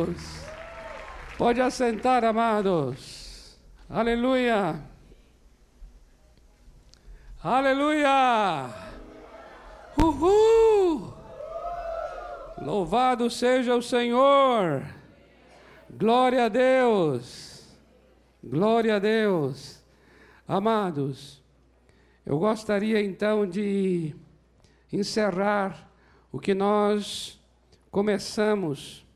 amados. Pode assentar, amados. Aleluia. Aleluia. Uhul. Louvado seja o Senhor. Glória a Deus. Glória a Deus. Amados, eu gostaria então de encerrar o que nós começamos,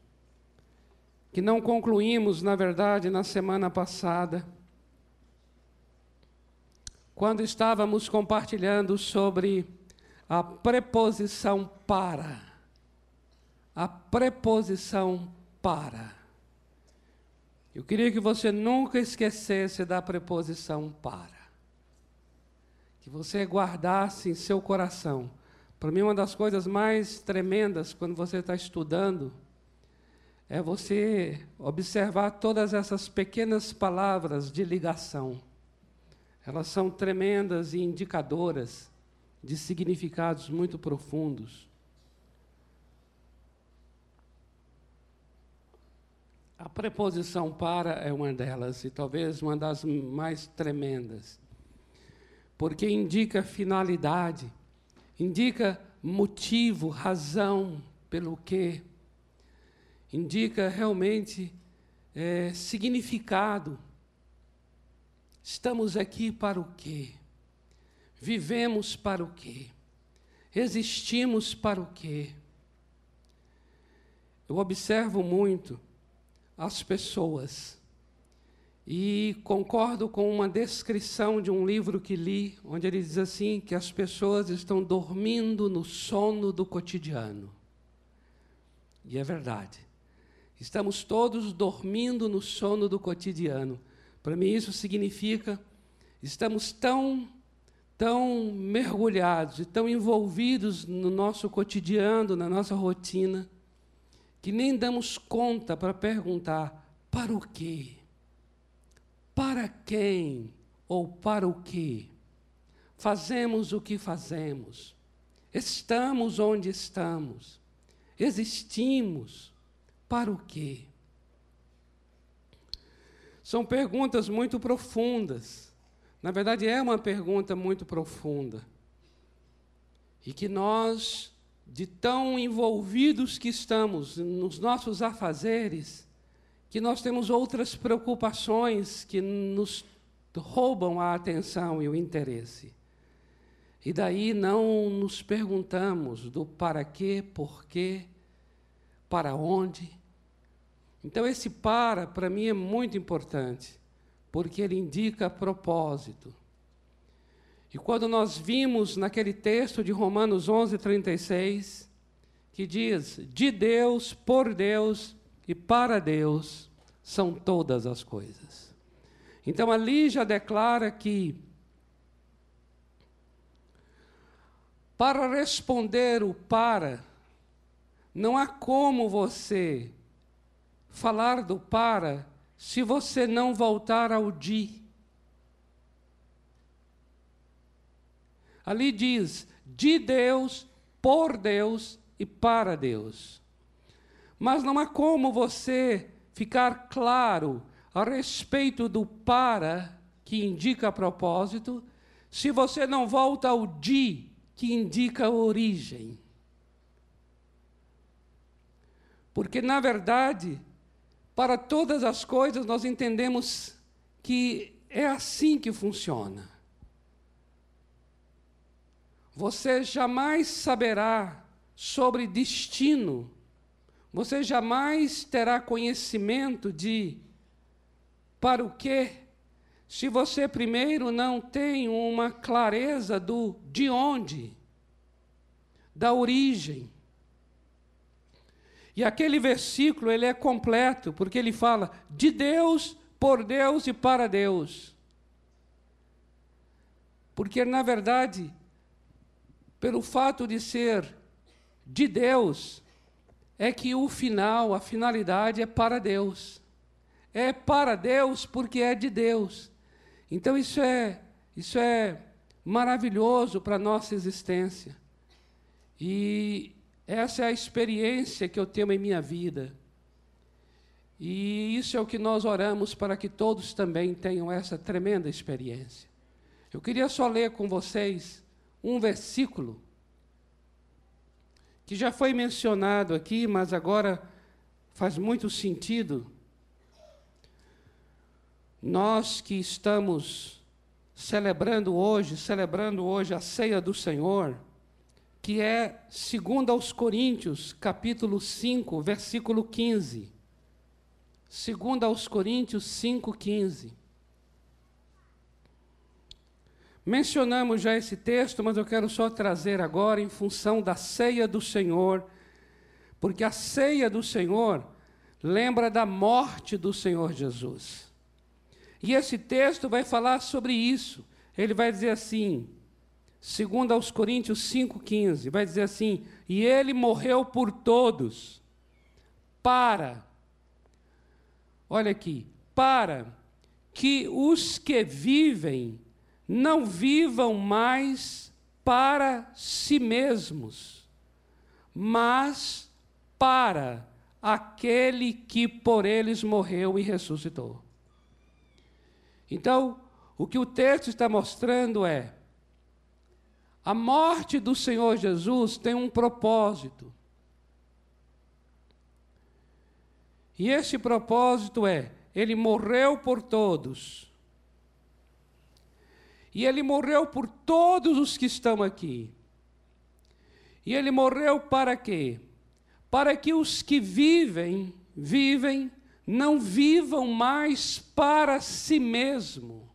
que não concluímos, na verdade, na semana passada, quando estávamos compartilhando sobre a preposição para. A preposição para. Eu queria que você nunca esquecesse da preposição para. Que você guardasse em seu coração para mim, uma das coisas mais tremendas quando você está estudando é você observar todas essas pequenas palavras de ligação. Elas são tremendas e indicadoras de significados muito profundos. A preposição para é uma delas, e talvez uma das mais tremendas, porque indica finalidade indica motivo, razão pelo que, indica realmente é, significado. Estamos aqui para o quê? Vivemos para o quê? Existimos para o quê? Eu observo muito as pessoas e concordo com uma descrição de um livro que li, onde ele diz assim: que as pessoas estão dormindo no sono do cotidiano. E é verdade. Estamos todos dormindo no sono do cotidiano. Para mim, isso significa estamos tão, tão mergulhados e tão envolvidos no nosso cotidiano, na nossa rotina, que nem damos conta para perguntar: para o quê? Para quem ou para o que fazemos o que fazemos? Estamos onde estamos? Existimos para o quê? São perguntas muito profundas. Na verdade, é uma pergunta muito profunda. E que nós, de tão envolvidos que estamos nos nossos afazeres, que nós temos outras preocupações que nos roubam a atenção e o interesse. E daí não nos perguntamos do para quê, por quê, para onde. Então, esse para, para mim, é muito importante, porque ele indica propósito. E quando nós vimos naquele texto de Romanos 11, 36, que diz: de Deus, por Deus e para Deus são todas as coisas. Então ali já declara que para responder o para, não há como você falar do para se você não voltar ao de. Ali diz de Deus, por Deus e para Deus. Mas não há como você ficar claro a respeito do para, que indica propósito, se você não volta ao de, que indica origem. Porque, na verdade, para todas as coisas nós entendemos que é assim que funciona. Você jamais saberá sobre destino você jamais terá conhecimento de para o quê, se você primeiro não tem uma clareza do de onde, da origem. E aquele versículo ele é completo, porque ele fala de Deus, por Deus e para Deus. Porque na verdade, pelo fato de ser de Deus, é que o final, a finalidade é para Deus. É para Deus porque é de Deus. Então isso é, isso é maravilhoso para a nossa existência. E essa é a experiência que eu tenho em minha vida. E isso é o que nós oramos para que todos também tenham essa tremenda experiência. Eu queria só ler com vocês um versículo que já foi mencionado aqui, mas agora faz muito sentido. Nós que estamos celebrando hoje, celebrando hoje a ceia do Senhor, que é segundo aos Coríntios, capítulo 5, versículo 15. Segundo aos Coríntios 5:15. Mencionamos já esse texto, mas eu quero só trazer agora em função da ceia do Senhor, porque a ceia do Senhor lembra da morte do Senhor Jesus. E esse texto vai falar sobre isso. Ele vai dizer assim, segundo aos Coríntios 5:15, vai dizer assim: "E ele morreu por todos para Olha aqui, para que os que vivem não vivam mais para si mesmos, mas para aquele que por eles morreu e ressuscitou. Então, o que o texto está mostrando é: a morte do Senhor Jesus tem um propósito. E esse propósito é: ele morreu por todos. E ele morreu por todos os que estão aqui. E ele morreu para quê? Para que os que vivem, vivem, não vivam mais para si mesmo.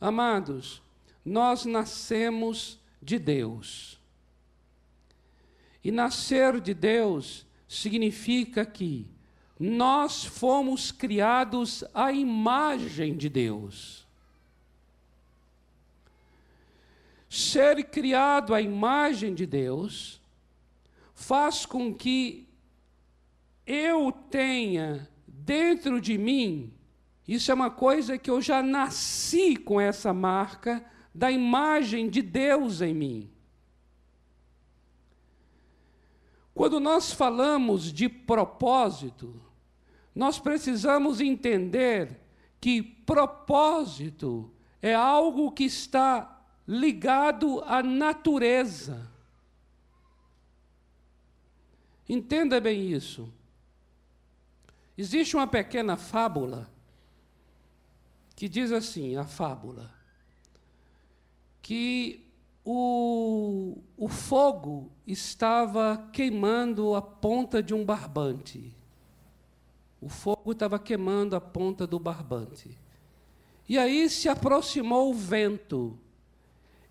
Amados, nós nascemos de Deus. E nascer de Deus significa que nós fomos criados à imagem de Deus. Ser criado à imagem de Deus faz com que eu tenha dentro de mim, isso é uma coisa que eu já nasci com essa marca da imagem de Deus em mim. Quando nós falamos de propósito, nós precisamos entender que propósito é algo que está ligado à natureza. Entenda bem isso. Existe uma pequena fábula que diz assim: a fábula, que o, o fogo estava queimando a ponta de um barbante. O fogo estava queimando a ponta do barbante. E aí se aproximou o vento.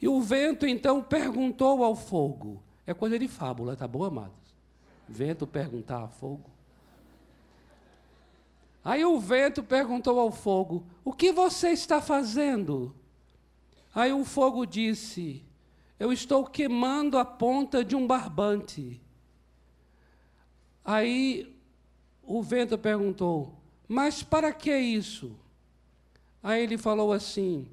E o vento então perguntou ao fogo. É coisa de fábula, tá bom, amados? Vento perguntar a fogo. Aí o vento perguntou ao fogo: O que você está fazendo? Aí o fogo disse: eu estou queimando a ponta de um barbante. Aí o vento perguntou: Mas para que isso? Aí ele falou assim: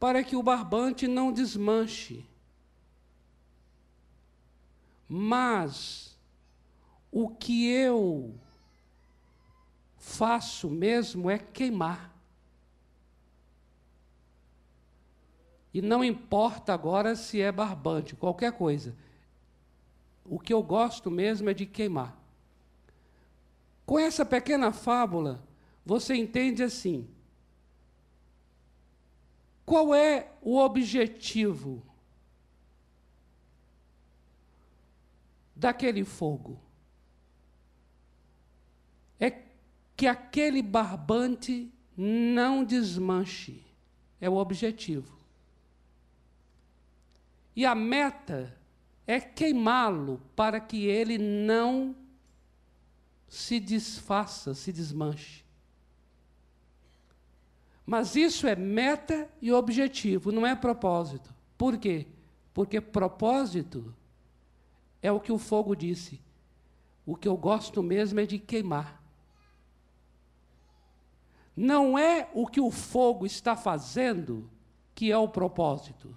Para que o barbante não desmanche. Mas o que eu faço mesmo é queimar. E não importa agora se é barbante, qualquer coisa. O que eu gosto mesmo é de queimar. Com essa pequena fábula, você entende assim: qual é o objetivo daquele fogo? É que aquele barbante não desmanche. É o objetivo. E a meta é queimá-lo para que ele não se desfaça, se desmanche. Mas isso é meta e objetivo, não é propósito. Por quê? Porque propósito é o que o fogo disse. O que eu gosto mesmo é de queimar. Não é o que o fogo está fazendo que é o propósito.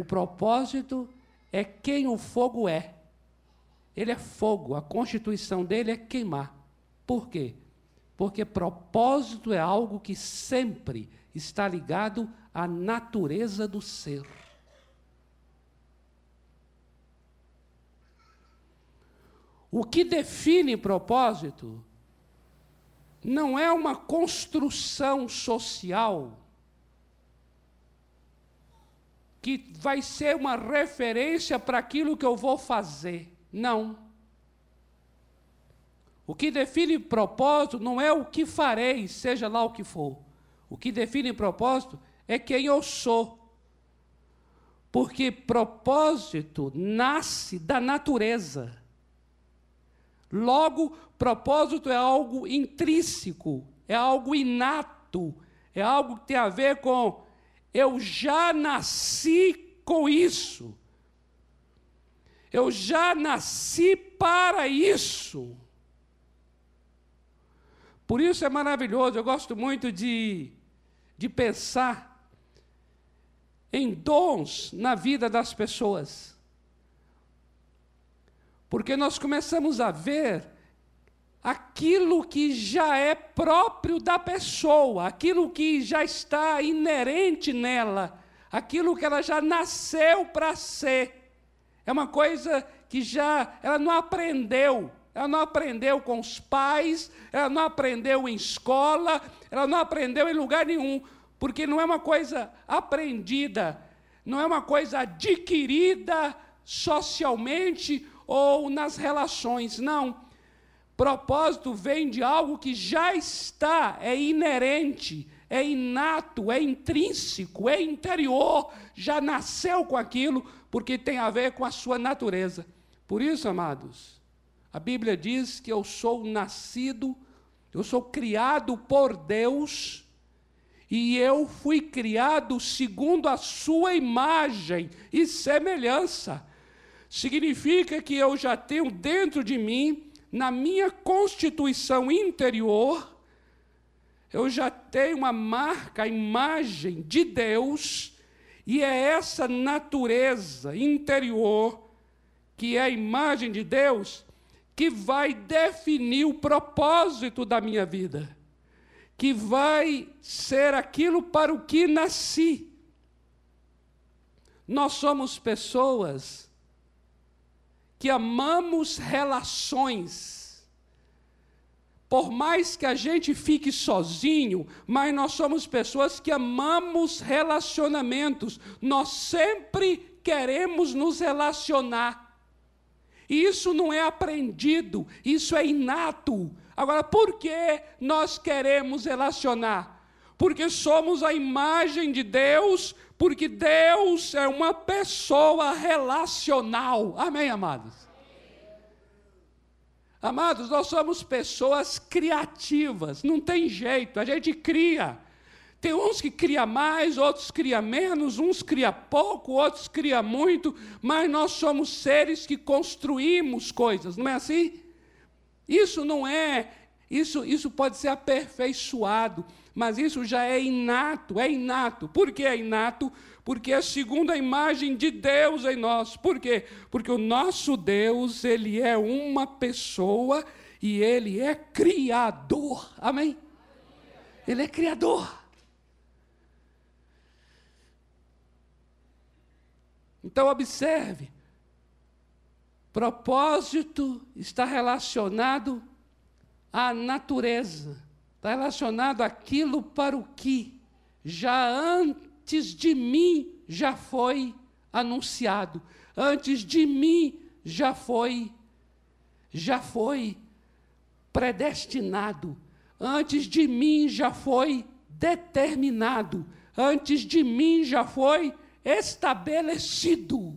O propósito é quem o fogo é. Ele é fogo, a constituição dele é queimar. Por quê? Porque propósito é algo que sempre está ligado à natureza do ser. O que define propósito não é uma construção social que vai ser uma referência para aquilo que eu vou fazer. Não. O que define propósito não é o que farei, seja lá o que for. O que define propósito é quem eu sou. Porque propósito nasce da natureza. Logo, propósito é algo intrínseco, é algo inato, é algo que tem a ver com eu já nasci com isso. Eu já nasci para isso. Por isso é maravilhoso, eu gosto muito de, de pensar em dons na vida das pessoas. Porque nós começamos a ver aquilo que já é próprio da pessoa, aquilo que já está inerente nela, aquilo que ela já nasceu para ser. É uma coisa que já ela não aprendeu, ela não aprendeu com os pais, ela não aprendeu em escola, ela não aprendeu em lugar nenhum, porque não é uma coisa aprendida, não é uma coisa adquirida socialmente ou nas relações, não. Propósito vem de algo que já está, é inerente, é inato, é intrínseco, é interior, já nasceu com aquilo, porque tem a ver com a sua natureza. Por isso, amados, a Bíblia diz que eu sou nascido, eu sou criado por Deus, e eu fui criado segundo a sua imagem e semelhança significa que eu já tenho dentro de mim, na minha constituição interior, eu já tenho uma marca, a imagem de Deus, e é essa natureza interior, que é a imagem de Deus, que vai definir o propósito da minha vida, que vai ser aquilo para o que nasci. Nós somos pessoas que amamos relações. Por mais que a gente fique sozinho, mas nós somos pessoas que amamos relacionamentos. Nós sempre queremos nos relacionar. E isso não é aprendido, isso é inato. Agora, por que nós queremos relacionar? Porque somos a imagem de Deus, porque Deus é uma pessoa relacional. Amém, amados? Amados, nós somos pessoas criativas, não tem jeito, a gente cria. Tem uns que cria mais, outros cria menos, uns cria pouco, outros cria muito, mas nós somos seres que construímos coisas, não é assim? Isso não é, isso, isso pode ser aperfeiçoado, mas isso já é inato, é inato. Por que é inato? Porque é segundo a imagem de Deus em nós. Por quê? Porque o nosso Deus, ele é uma pessoa e ele é criador. Amém? Ele é criador. Então observe, propósito está relacionado à natureza está relacionado àquilo para o que já antes de mim já foi anunciado, antes de mim já foi já foi predestinado, antes de mim já foi determinado, antes de mim já foi estabelecido.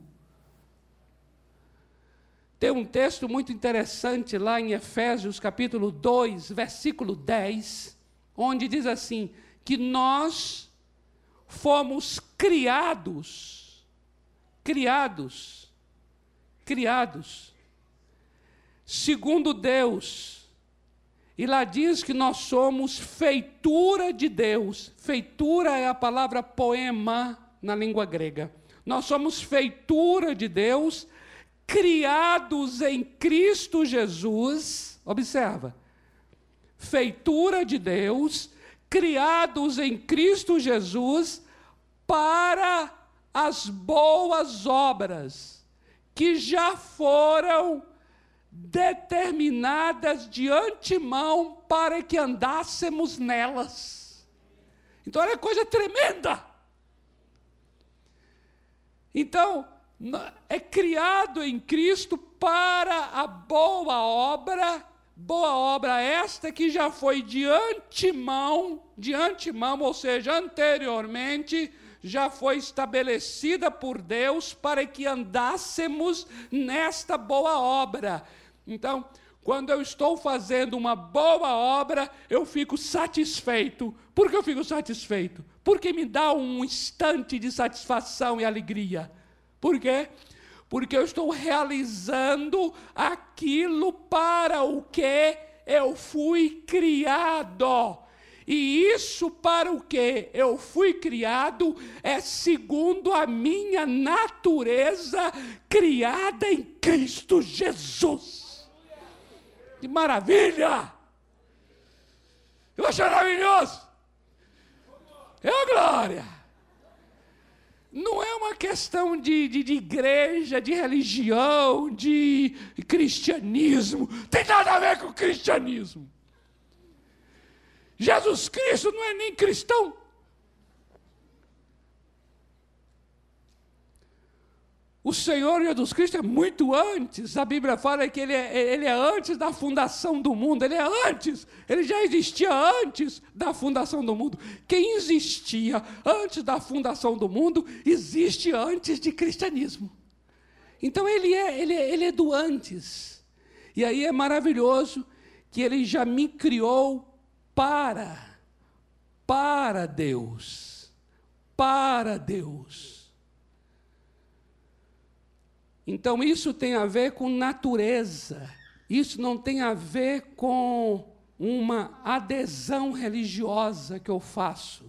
Tem um texto muito interessante lá em Efésios, capítulo 2, versículo 10, onde diz assim: que nós fomos criados, criados, criados, segundo Deus. E lá diz que nós somos feitura de Deus. Feitura é a palavra poema na língua grega. Nós somos feitura de Deus criados em Cristo Jesus, observa, feitura de Deus, criados em Cristo Jesus para as boas obras que já foram determinadas de antemão para que andássemos nelas. Então, olha coisa tremenda. Então, é criado em Cristo para a boa obra, boa obra esta que já foi de antemão, de antemão, ou seja, anteriormente, já foi estabelecida por Deus para que andássemos nesta boa obra. Então, quando eu estou fazendo uma boa obra, eu fico satisfeito. Por que eu fico satisfeito? Porque me dá um instante de satisfação e alegria. Por quê? Porque eu estou realizando aquilo para o que eu fui criado. E isso para o que eu fui criado é segundo a minha natureza criada em Cristo Jesus. Que maravilha! Eu acho maravilhoso! É a glória! Não é uma questão de, de, de, igreja, de religião, de cristianismo. Tem nada a ver com cristianismo. Jesus Cristo não é nem cristão. O Senhor Jesus Cristo é muito antes. A Bíblia fala que ele é, ele é antes da fundação do mundo. Ele é antes. Ele já existia antes da fundação do mundo. Quem existia antes da fundação do mundo existe antes de cristianismo. Então ele é, ele é, ele é do antes. E aí é maravilhoso que ele já me criou para, para Deus. Para Deus. Então isso tem a ver com natureza. Isso não tem a ver com uma adesão religiosa que eu faço.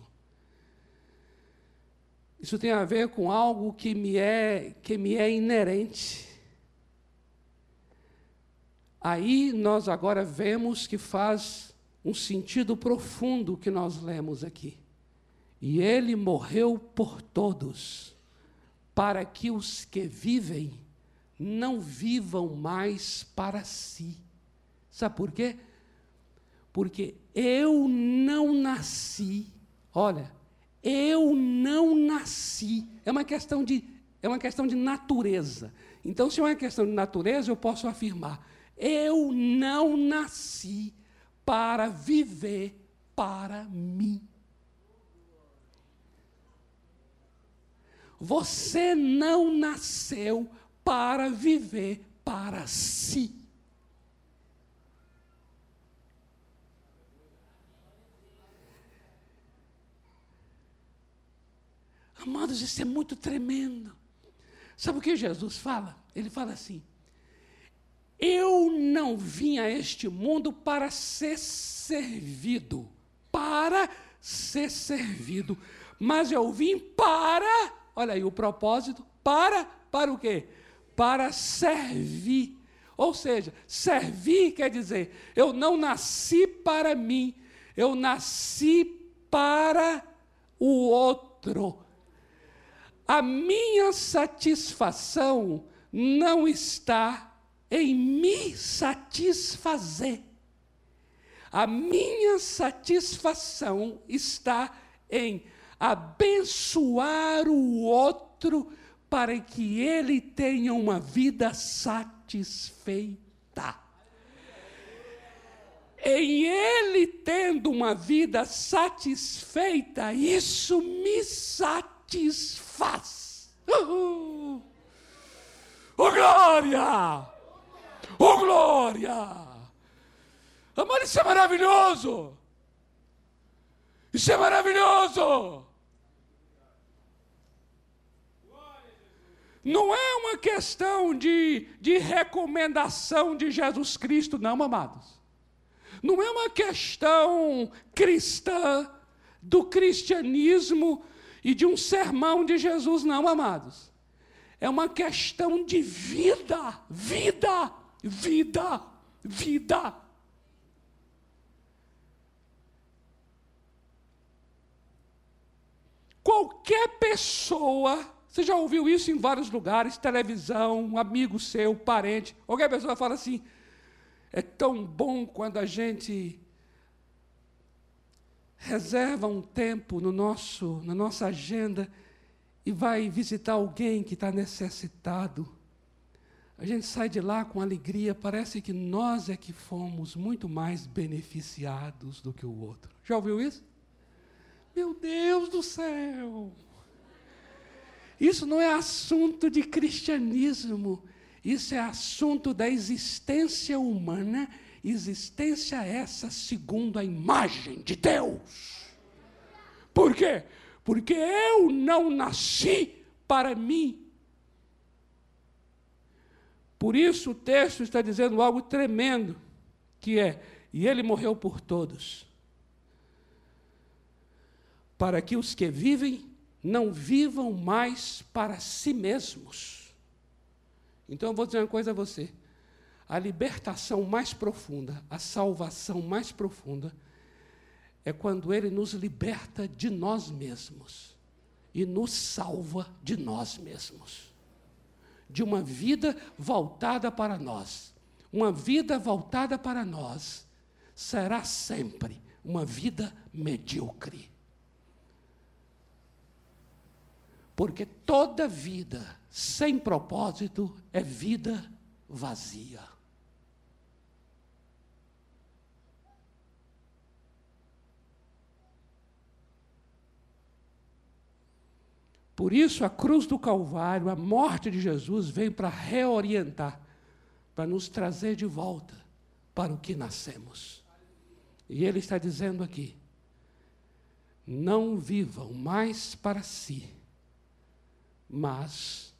Isso tem a ver com algo que me é que me é inerente. Aí nós agora vemos que faz um sentido profundo que nós lemos aqui. E ele morreu por todos, para que os que vivem não vivam mais para si. Sabe por quê? Porque eu não nasci, olha, eu não nasci. É uma questão de é uma questão de natureza. Então, se é uma questão de natureza, eu posso afirmar: eu não nasci para viver para mim. Você não nasceu para viver para si. Amados, isso é muito tremendo. Sabe o que Jesus fala? Ele fala assim: Eu não vim a este mundo para ser servido, para ser servido, mas eu vim para, olha aí o propósito, para, para o quê? Para servir. Ou seja, servir quer dizer, eu não nasci para mim, eu nasci para o outro. A minha satisfação não está em me satisfazer. A minha satisfação está em abençoar o outro para que ele tenha uma vida satisfeita. Em ele tendo uma vida satisfeita, isso me satisfaz. Uh! Oh glória! Oh glória! Amor, isso é maravilhoso! Isso é maravilhoso! Não é uma questão de, de recomendação de Jesus Cristo, não, amados. Não é uma questão cristã, do cristianismo e de um sermão de Jesus, não, amados. É uma questão de vida, vida, vida, vida. Qualquer pessoa você já ouviu isso em vários lugares, televisão, um amigo seu, parente, qualquer pessoa fala assim: é tão bom quando a gente reserva um tempo no nosso, na nossa agenda e vai visitar alguém que está necessitado. A gente sai de lá com alegria, parece que nós é que fomos muito mais beneficiados do que o outro. Já ouviu isso? Meu Deus do céu! Isso não é assunto de cristianismo, isso é assunto da existência humana, existência essa segundo a imagem de Deus. Por quê? Porque eu não nasci para mim por isso o texto está dizendo algo tremendo, que é: e ele morreu por todos, para que os que vivem não vivam mais para si mesmos. Então eu vou dizer uma coisa a você: a libertação mais profunda, a salvação mais profunda, é quando ele nos liberta de nós mesmos e nos salva de nós mesmos de uma vida voltada para nós. Uma vida voltada para nós será sempre uma vida medíocre. Porque toda vida sem propósito é vida vazia. Por isso, a cruz do Calvário, a morte de Jesus, vem para reorientar, para nos trazer de volta para o que nascemos. E Ele está dizendo aqui: não vivam mais para si, mas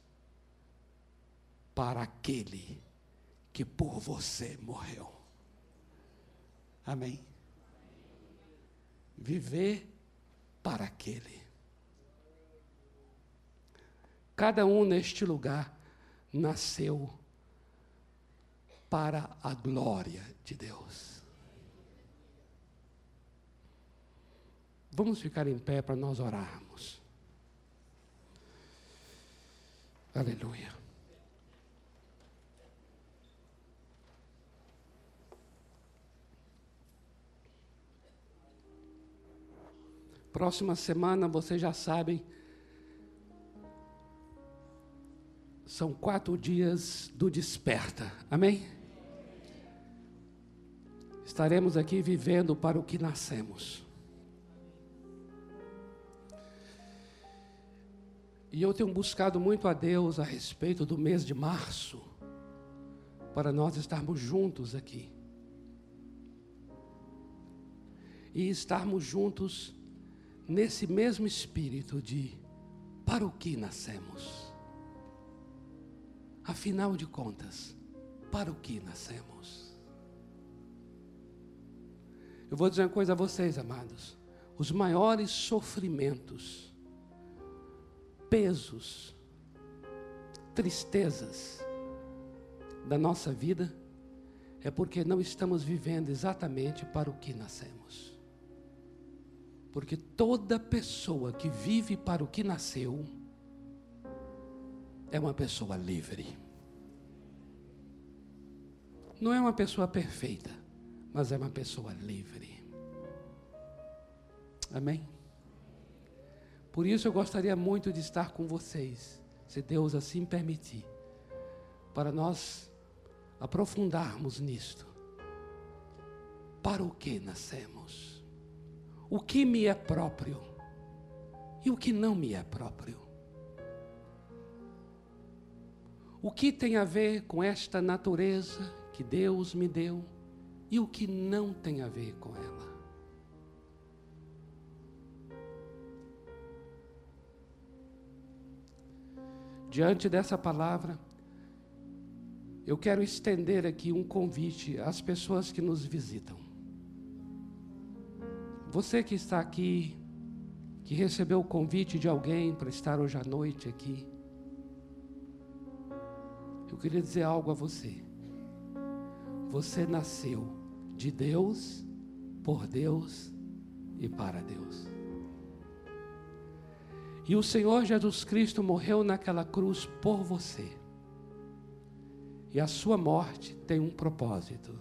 para aquele que por você morreu. Amém? Viver para aquele. Cada um neste lugar nasceu para a glória de Deus. Vamos ficar em pé para nós orarmos. Aleluia. Próxima semana, vocês já sabem, São quatro dias do desperta. Amém? Estaremos aqui vivendo para o que nascemos. E eu tenho buscado muito a Deus a respeito do mês de março, para nós estarmos juntos aqui. E estarmos juntos nesse mesmo espírito de para o que nascemos. Afinal de contas, para o que nascemos? Eu vou dizer uma coisa a vocês, amados. Os maiores sofrimentos, pesos, tristezas da nossa vida é porque não estamos vivendo exatamente para o que nascemos. Porque toda pessoa que vive para o que nasceu, é uma pessoa livre. Não é uma pessoa perfeita, mas é uma pessoa livre. Amém? Por isso eu gostaria muito de estar com vocês, se Deus assim permitir, para nós aprofundarmos nisto. Para o que nascemos? O que me é próprio e o que não me é próprio? O que tem a ver com esta natureza que Deus me deu e o que não tem a ver com ela? Diante dessa palavra, eu quero estender aqui um convite às pessoas que nos visitam. Você que está aqui, que recebeu o convite de alguém para estar hoje à noite aqui, eu queria dizer algo a você. Você nasceu de Deus, por Deus e para Deus. E o Senhor Jesus Cristo morreu naquela cruz por você. E a sua morte tem um propósito.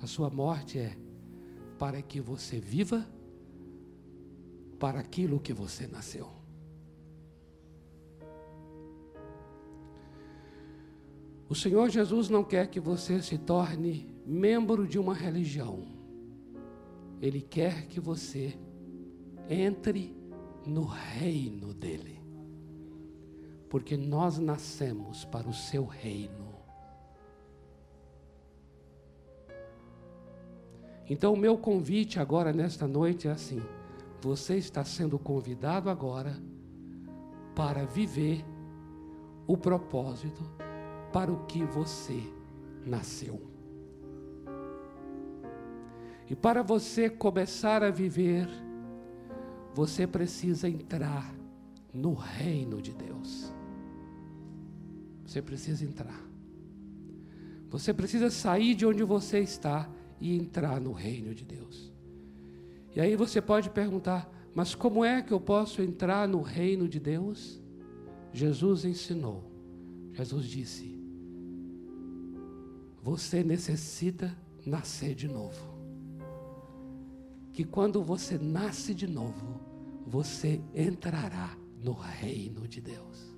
A sua morte é para que você viva para aquilo que você nasceu. O Senhor Jesus não quer que você se torne membro de uma religião. Ele quer que você entre no reino dele. Porque nós nascemos para o seu reino. Então, o meu convite agora, nesta noite, é assim: você está sendo convidado agora para viver o propósito para o que você nasceu. E para você começar a viver, você precisa entrar no reino de Deus. Você precisa entrar. Você precisa sair de onde você está e entrar no reino de Deus. E aí você pode perguntar: mas como é que eu posso entrar no reino de Deus? Jesus ensinou. Jesus disse: você necessita nascer de novo. Que quando você nasce de novo, você entrará no reino de Deus.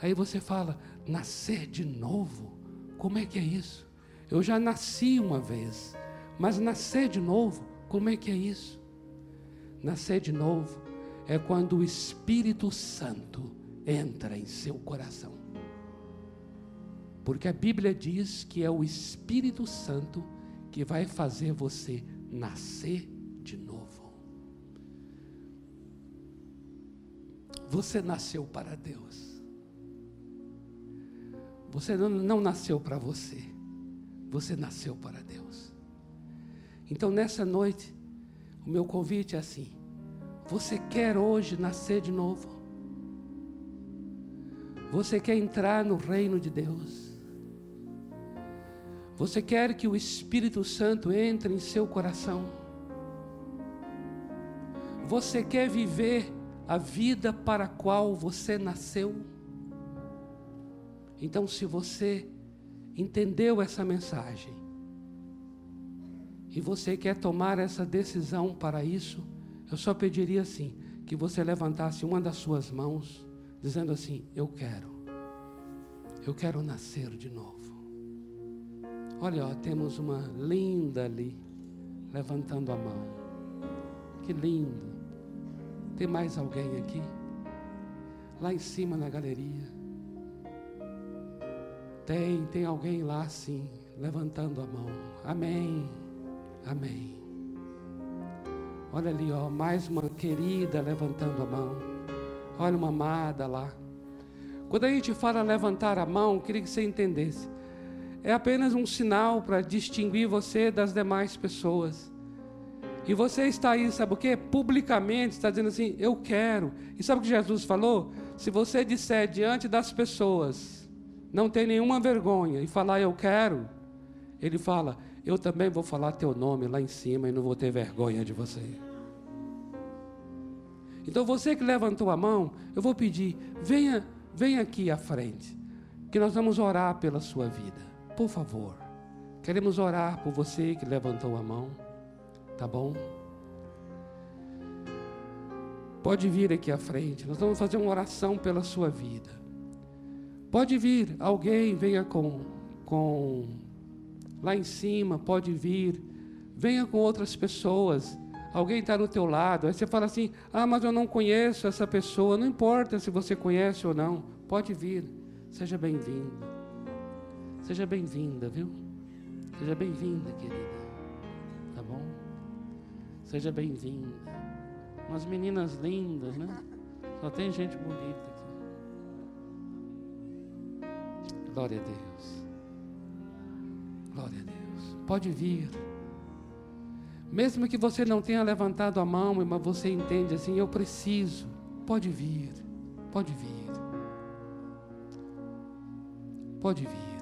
Aí você fala, nascer de novo? Como é que é isso? Eu já nasci uma vez, mas nascer de novo, como é que é isso? Nascer de novo é quando o Espírito Santo entra em seu coração. Porque a Bíblia diz que é o Espírito Santo que vai fazer você nascer de novo. Você nasceu para Deus. Você não, não nasceu para você. Você nasceu para Deus. Então nessa noite, o meu convite é assim: você quer hoje nascer de novo? Você quer entrar no reino de Deus? Você quer que o Espírito Santo entre em seu coração? Você quer viver a vida para a qual você nasceu? Então, se você entendeu essa mensagem e você quer tomar essa decisão para isso, eu só pediria assim: que você levantasse uma das suas mãos, dizendo assim: Eu quero, eu quero nascer de novo. Olha, ó, temos uma linda ali, levantando a mão. Que lindo. Tem mais alguém aqui? Lá em cima na galeria. Tem, tem alguém lá sim, levantando a mão. Amém. Amém. Olha ali, ó, mais uma querida levantando a mão. Olha uma amada lá. Quando a gente fala levantar a mão, queria que você entendesse é apenas um sinal para distinguir você das demais pessoas. E você está aí, sabe o que? Publicamente está dizendo assim: Eu quero. E sabe o que Jesus falou? Se você disser diante das pessoas, não tem nenhuma vergonha, e falar eu quero, ele fala: Eu também vou falar teu nome lá em cima e não vou ter vergonha de você. Então você que levantou a mão, eu vou pedir: venha, venha aqui à frente, que nós vamos orar pela sua vida. Por favor, queremos orar por você que levantou a mão, tá bom? Pode vir aqui à frente, nós vamos fazer uma oração pela sua vida. Pode vir, alguém venha com, com lá em cima, pode vir, venha com outras pessoas. Alguém está do teu lado, aí você fala assim: ah, mas eu não conheço essa pessoa. Não importa se você conhece ou não, pode vir, seja bem-vindo. Seja bem-vinda, viu? Seja bem-vinda, querida. Tá bom? Seja bem-vinda. Umas meninas lindas, né? Só tem gente bonita aqui. Glória a Deus. Glória a Deus. Pode vir. Mesmo que você não tenha levantado a mão, mas você entende assim, eu preciso. Pode vir. Pode vir. Pode vir.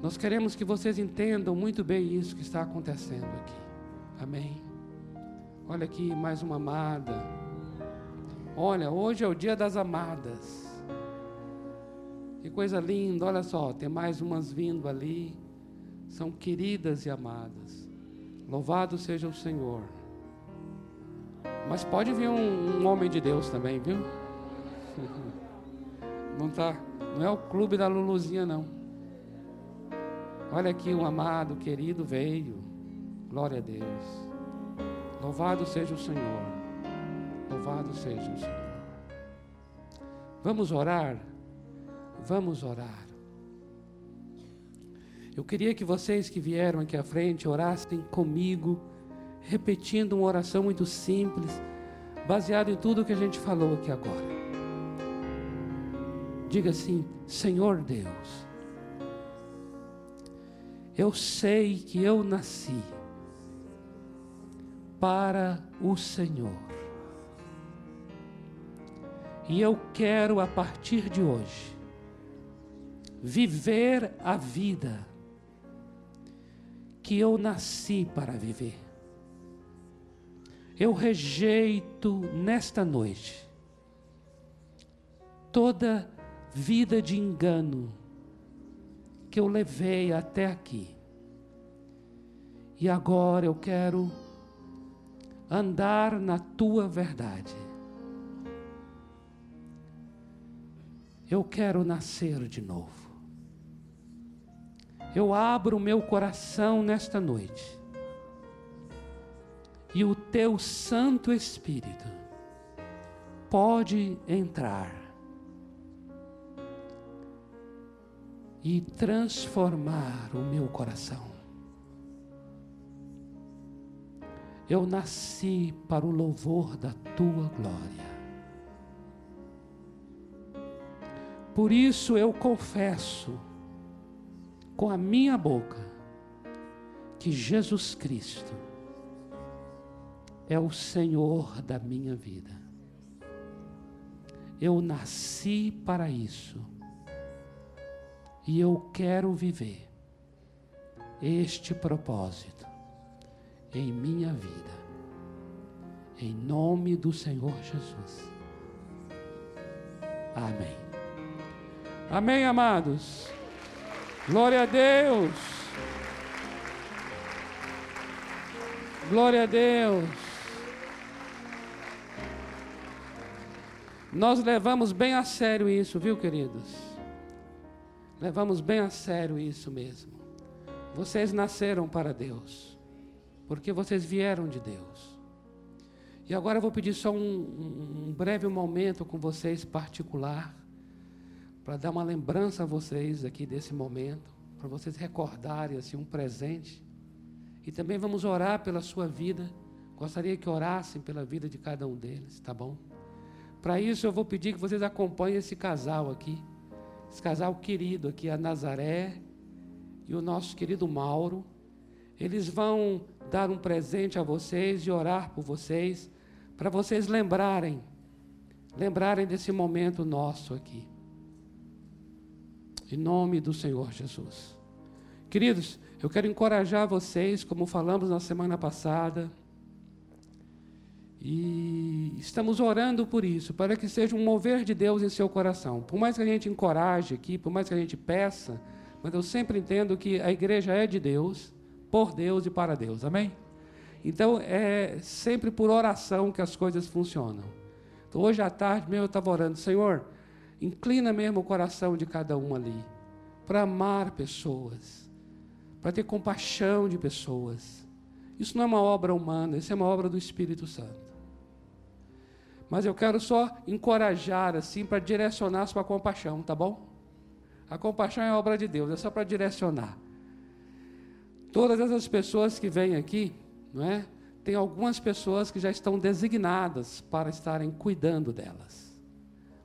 Nós queremos que vocês entendam muito bem isso que está acontecendo aqui. Amém. Olha aqui, mais uma amada. Olha, hoje é o dia das amadas. Que coisa linda, olha só, tem mais umas vindo ali. São queridas e amadas. Louvado seja o Senhor. Mas pode vir um, um homem de Deus também, viu? Não tá, não é o clube da Luluzinha não. Olha aqui um amado, querido veio. Glória a Deus. Louvado seja o Senhor. Louvado seja o Senhor. Vamos orar? Vamos orar. Eu queria que vocês que vieram aqui à frente orassem comigo, repetindo uma oração muito simples, baseada em tudo que a gente falou aqui agora. Diga assim: Senhor Deus, eu sei que eu nasci para o Senhor. E eu quero a partir de hoje viver a vida que eu nasci para viver. Eu rejeito nesta noite toda vida de engano que eu levei até aqui. E agora eu quero andar na tua verdade. Eu quero nascer de novo. Eu abro o meu coração nesta noite. E o teu Santo Espírito pode entrar e transformar o meu coração. Eu nasci para o louvor da tua glória. Por isso eu confesso com a minha boca que Jesus Cristo é o Senhor da minha vida. Eu nasci para isso e eu quero viver este propósito em minha vida. Em nome do Senhor Jesus. Amém. Amém, amados. Glória a Deus. Glória a Deus. Nós levamos bem a sério isso, viu, queridos? Levamos bem a sério isso mesmo. Vocês nasceram para Deus porque vocês vieram de Deus. E agora eu vou pedir só um, um breve momento com vocês particular, para dar uma lembrança a vocês aqui desse momento, para vocês recordarem assim um presente. E também vamos orar pela sua vida. Gostaria que orassem pela vida de cada um deles, tá bom? Para isso eu vou pedir que vocês acompanhem esse casal aqui, esse casal querido aqui, a Nazaré e o nosso querido Mauro. Eles vão dar um presente a vocês e orar por vocês, para vocês lembrarem, lembrarem desse momento nosso aqui. Em nome do Senhor Jesus. Queridos, eu quero encorajar vocês, como falamos na semana passada, e estamos orando por isso, para que seja um mover de Deus em seu coração. Por mais que a gente encoraje aqui, por mais que a gente peça, mas eu sempre entendo que a igreja é de Deus por Deus e para Deus. Amém? Então é sempre por oração que as coisas funcionam. Então, hoje à tarde mesmo eu estava orando, Senhor, inclina mesmo o coração de cada um ali, para amar pessoas, para ter compaixão de pessoas. Isso não é uma obra humana, isso é uma obra do Espírito Santo. Mas eu quero só encorajar assim para direcionar sua compaixão, tá bom? A compaixão é obra de Deus, é só para direcionar. Todas essas pessoas que vêm aqui, não é? Tem algumas pessoas que já estão designadas para estarem cuidando delas.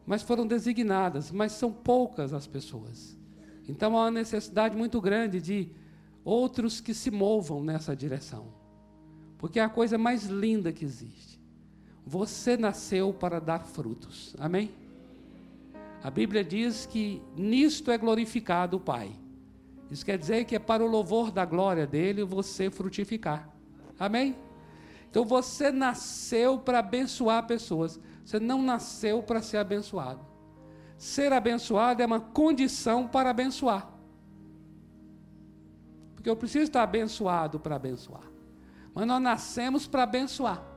Mas foram designadas, mas são poucas as pessoas. Então há uma necessidade muito grande de outros que se movam nessa direção. Porque é a coisa mais linda que existe. Você nasceu para dar frutos. Amém? A Bíblia diz que nisto é glorificado o Pai isso quer dizer que é para o louvor da glória dele você frutificar. Amém? Então você nasceu para abençoar pessoas. Você não nasceu para ser abençoado. Ser abençoado é uma condição para abençoar. Porque eu preciso estar abençoado para abençoar. Mas nós nascemos para abençoar.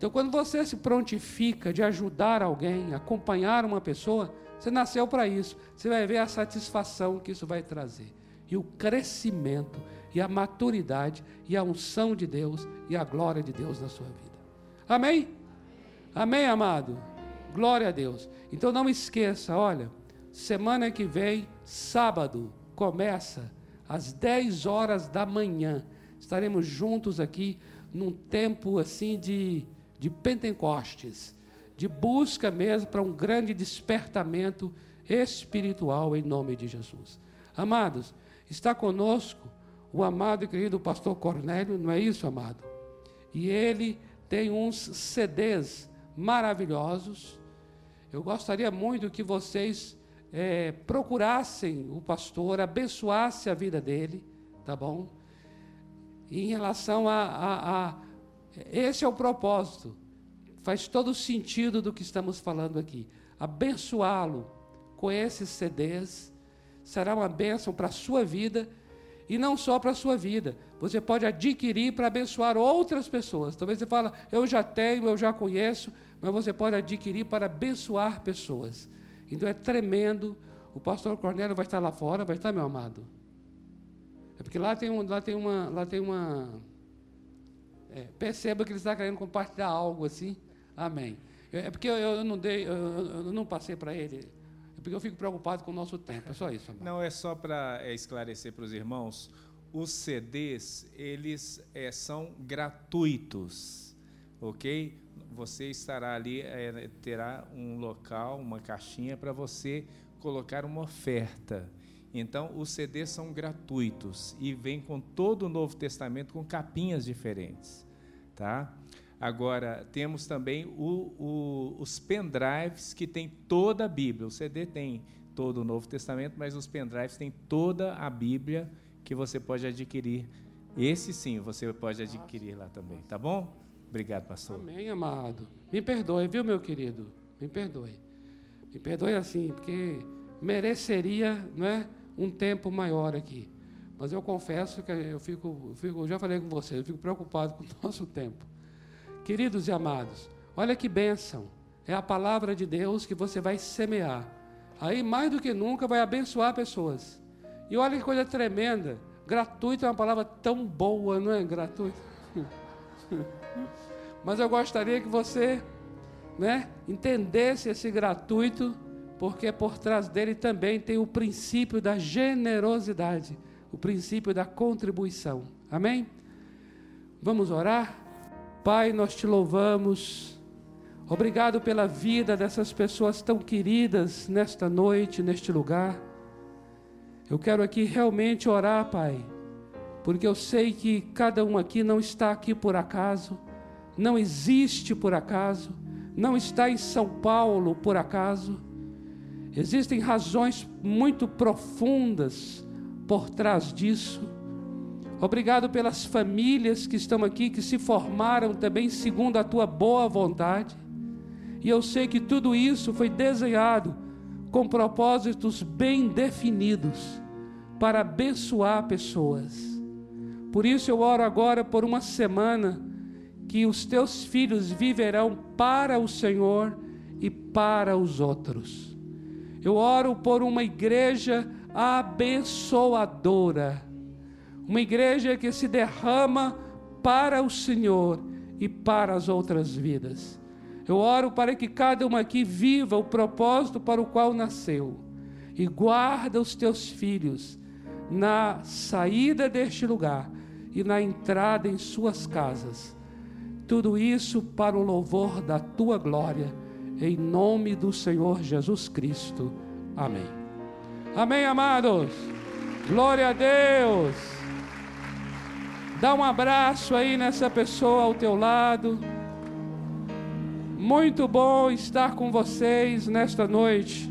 Então, quando você se prontifica de ajudar alguém, acompanhar uma pessoa, você nasceu para isso. Você vai ver a satisfação que isso vai trazer. E o crescimento, e a maturidade, e a unção de Deus, e a glória de Deus na sua vida. Amém? Amém, amado? Glória a Deus. Então não esqueça, olha, semana que vem, sábado, começa às 10 horas da manhã. Estaremos juntos aqui num tempo assim de de Pentecostes, de busca mesmo para um grande despertamento espiritual em nome de Jesus. Amados, está conosco o amado e querido pastor Cornélio, não é isso, amado? E ele tem uns CDs maravilhosos. Eu gostaria muito que vocês é, procurassem o pastor, abençoassem a vida dele, tá bom? E em relação a, a, a esse é o propósito. Faz todo sentido do que estamos falando aqui. Abençoá-lo com esses CDs será uma bênção para a sua vida e não só para a sua vida. Você pode adquirir para abençoar outras pessoas. Talvez você fala, eu já tenho, eu já conheço, mas você pode adquirir para abençoar pessoas. Então é tremendo. O pastor Cornélio vai estar lá fora, vai estar, meu amado. É porque lá tem, um, lá tem uma, lá tem uma é, perceba que ele está querendo compartilhar algo assim. Amém. É porque eu, não dei, eu, não passei para ele. É porque eu fico preocupado com o nosso tempo. É só isso. Amado. Não é só para é, esclarecer para os irmãos. Os CDs eles é, são gratuitos, ok? Você estará ali, é, terá um local, uma caixinha para você colocar uma oferta. Então, os CDs são gratuitos e vem com todo o Novo Testamento com capinhas diferentes, tá? Agora, temos também o, o, os pendrives que tem toda a Bíblia. O CD tem todo o Novo Testamento, mas os pendrives têm toda a Bíblia que você pode adquirir. Esse sim, você pode adquirir lá também, tá bom? Obrigado, pastor. Amém, amado. Me perdoe, viu, meu querido? Me perdoe. Me perdoe assim, porque mereceria, não é? Um tempo maior aqui. Mas eu confesso que eu fico, eu fico, já falei com vocês, eu fico preocupado com o nosso tempo. Queridos e amados, olha que bênção. É a palavra de Deus que você vai semear. Aí, mais do que nunca, vai abençoar pessoas. E olha que coisa tremenda. Gratuito é uma palavra tão boa, não é? Gratuito. Mas eu gostaria que você né, entendesse esse gratuito porque por trás dele também tem o princípio da generosidade, o princípio da contribuição. Amém? Vamos orar? Pai, nós te louvamos. Obrigado pela vida dessas pessoas tão queridas nesta noite, neste lugar. Eu quero aqui realmente orar, Pai, porque eu sei que cada um aqui não está aqui por acaso, não existe por acaso, não está em São Paulo por acaso Existem razões muito profundas por trás disso. Obrigado pelas famílias que estão aqui, que se formaram também segundo a tua boa vontade. E eu sei que tudo isso foi desenhado com propósitos bem definidos para abençoar pessoas. Por isso eu oro agora por uma semana que os teus filhos viverão para o Senhor e para os outros. Eu oro por uma igreja abençoadora, uma igreja que se derrama para o Senhor e para as outras vidas. Eu oro para que cada um aqui viva o propósito para o qual nasceu e guarda os teus filhos na saída deste lugar e na entrada em suas casas. Tudo isso para o louvor da tua glória em nome do Senhor Jesus Cristo. Amém. Amém, amados. Glória a Deus. Dá um abraço aí nessa pessoa ao teu lado. Muito bom estar com vocês nesta noite.